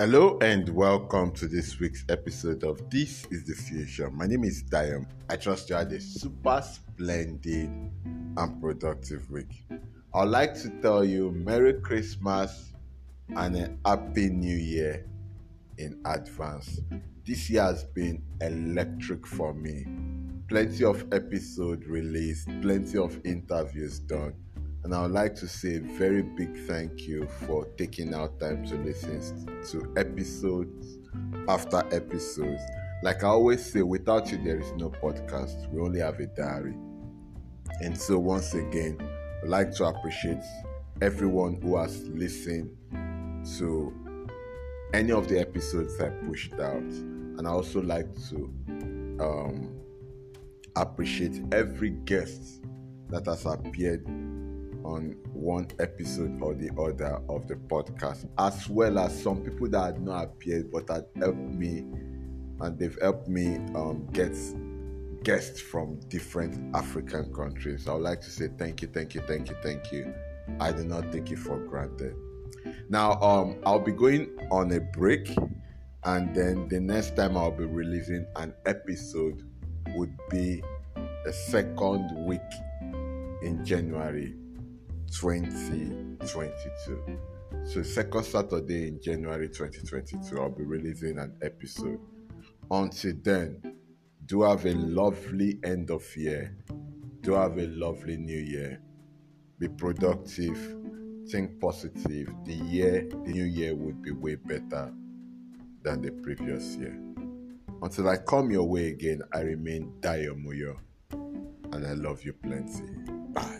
Hello and welcome to this week's episode of This is the Future. My name is Diam. I trust you had a super splendid and productive week. I'd like to tell you Merry Christmas and a Happy New Year in advance. This year has been electric for me. Plenty of episodes released, plenty of interviews done and I would like to say a very big thank you for taking out time to listen to episodes after episodes. Like I always say, without you, there is no podcast. We only have a diary. And so, once again, I'd like to appreciate everyone who has listened to any of the episodes I pushed out. And I also like to um, appreciate every guest that has appeared on one episode or the other of the podcast, as well as some people that had not appeared but had helped me and they've helped me um, get guests from different African countries. I would like to say thank you, thank you, thank you, thank you. I do not take it for granted. Now, um, I'll be going on a break, and then the next time I'll be releasing an episode would be the second week in January 2022. So, second Saturday in January 2022, I'll be releasing an episode. Until then, do have a lovely end of year. Do have a lovely new year. Be productive. Think positive. The year, the new year would be way better than the previous year. Until I come your way again, I remain Dayo. And I love you plenty. Bye.